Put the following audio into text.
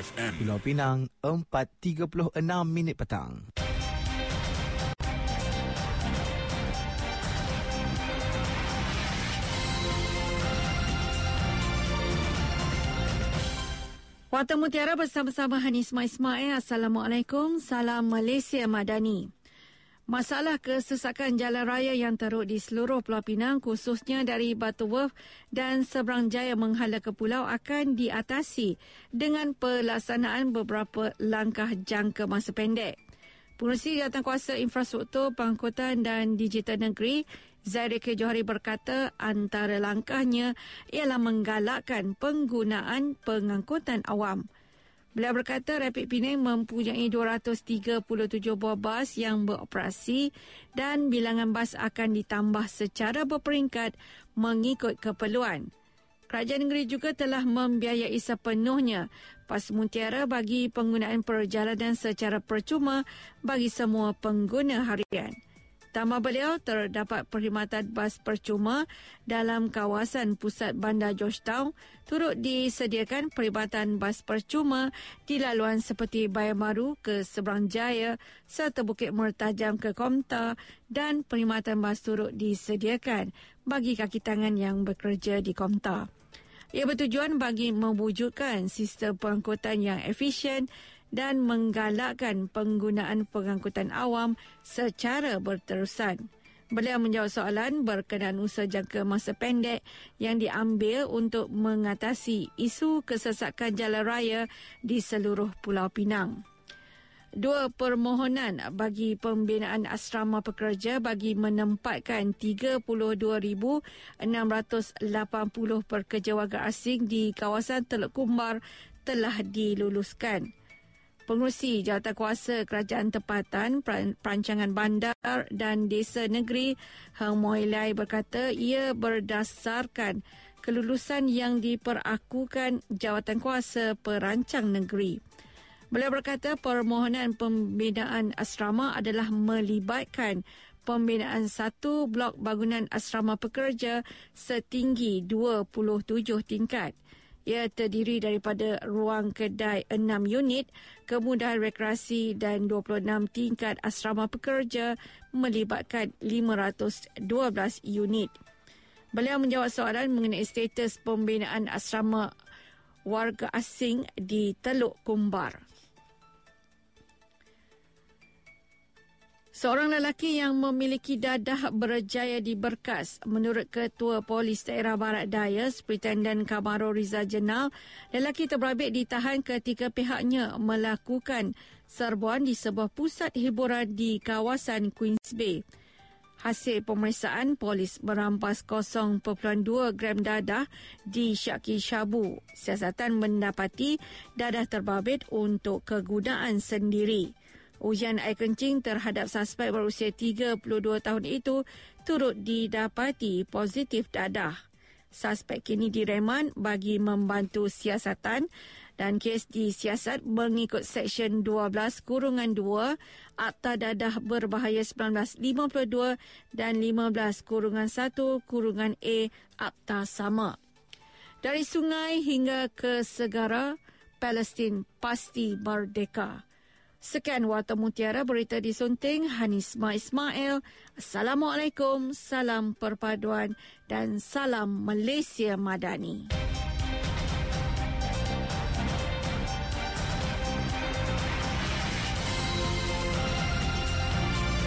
FM. Pulau Pinang 4.36 minit petang. Warta Mutiara bersama-sama Hanis Ismail. Assalamualaikum. Salam Malaysia Madani. Masalah kesesakan jalan raya yang teruk di seluruh Pulau Pinang khususnya dari Butterworth dan Seberang Jaya menghala ke pulau akan diatasi dengan pelaksanaan beberapa langkah jangka masa pendek. Pengurusi Jawatankuasa Infrastruktur Pengangkutan dan Digital Negeri Zahir K. Johari berkata antara langkahnya ialah menggalakkan penggunaan pengangkutan awam. Beliau berkata Rapid Penang mempunyai 237 buah bas yang beroperasi dan bilangan bas akan ditambah secara berperingkat mengikut keperluan. Kerajaan negeri juga telah membiayai sepenuhnya pas mutiara bagi penggunaan perjalanan secara percuma bagi semua pengguna harian. Tambah beliau, terdapat perkhidmatan bas percuma dalam kawasan pusat bandar Georgetown turut disediakan perkhidmatan bas percuma di laluan seperti Bayamaru ke Seberang Jaya serta Bukit Mertajam ke Komta dan perkhidmatan bas turut disediakan bagi kaki tangan yang bekerja di Komta. Ia bertujuan bagi mewujudkan sistem pengangkutan yang efisien dan menggalakkan penggunaan pengangkutan awam secara berterusan. Beliau menjawab soalan berkenaan usaha jangka masa pendek yang diambil untuk mengatasi isu kesesakan jalan raya di seluruh Pulau Pinang dua permohonan bagi pembinaan asrama pekerja bagi menempatkan 32,680 pekerja warga asing di kawasan Teluk Kumbar telah diluluskan. Pengurusi Jawatankuasa Kerajaan Tempatan Perancangan Bandar dan Desa Negeri Heng Moilai berkata ia berdasarkan kelulusan yang diperakukan Jawatankuasa Perancang Negeri. Beliau berkata permohonan pembinaan asrama adalah melibatkan pembinaan satu blok bangunan asrama pekerja setinggi 27 tingkat. Ia terdiri daripada ruang kedai 6 unit, kemudahan rekreasi dan 26 tingkat asrama pekerja melibatkan 512 unit. Beliau menjawab soalan mengenai status pembinaan asrama warga asing di Teluk Kumbar. Seorang lelaki yang memiliki dadah berjaya di berkas menurut Ketua Polis Daerah Barat Daya, Superintendent Kamaro Rizal Jenal, lelaki terbabit ditahan ketika pihaknya melakukan serbuan di sebuah pusat hiburan di kawasan Queens Bay. Hasil pemeriksaan, polis merampas 0.2 gram dadah di Syaki Shabu. Siasatan mendapati dadah terbabit untuk kegunaan sendiri. Ujian air kencing terhadap suspek berusia 32 tahun itu turut didapati positif dadah. Suspek kini direman bagi membantu siasatan dan kes disiasat mengikut Seksyen 12 Kurungan 2 Akta Dadah Berbahaya 1952 dan 15 Kurungan 1 Kurungan A Akta Sama. Dari sungai hingga ke segara, Palestin pasti merdeka. Sekian Warta Mutiara berita disunting Hanisma Ismail. Assalamualaikum, salam perpaduan dan salam Malaysia Madani.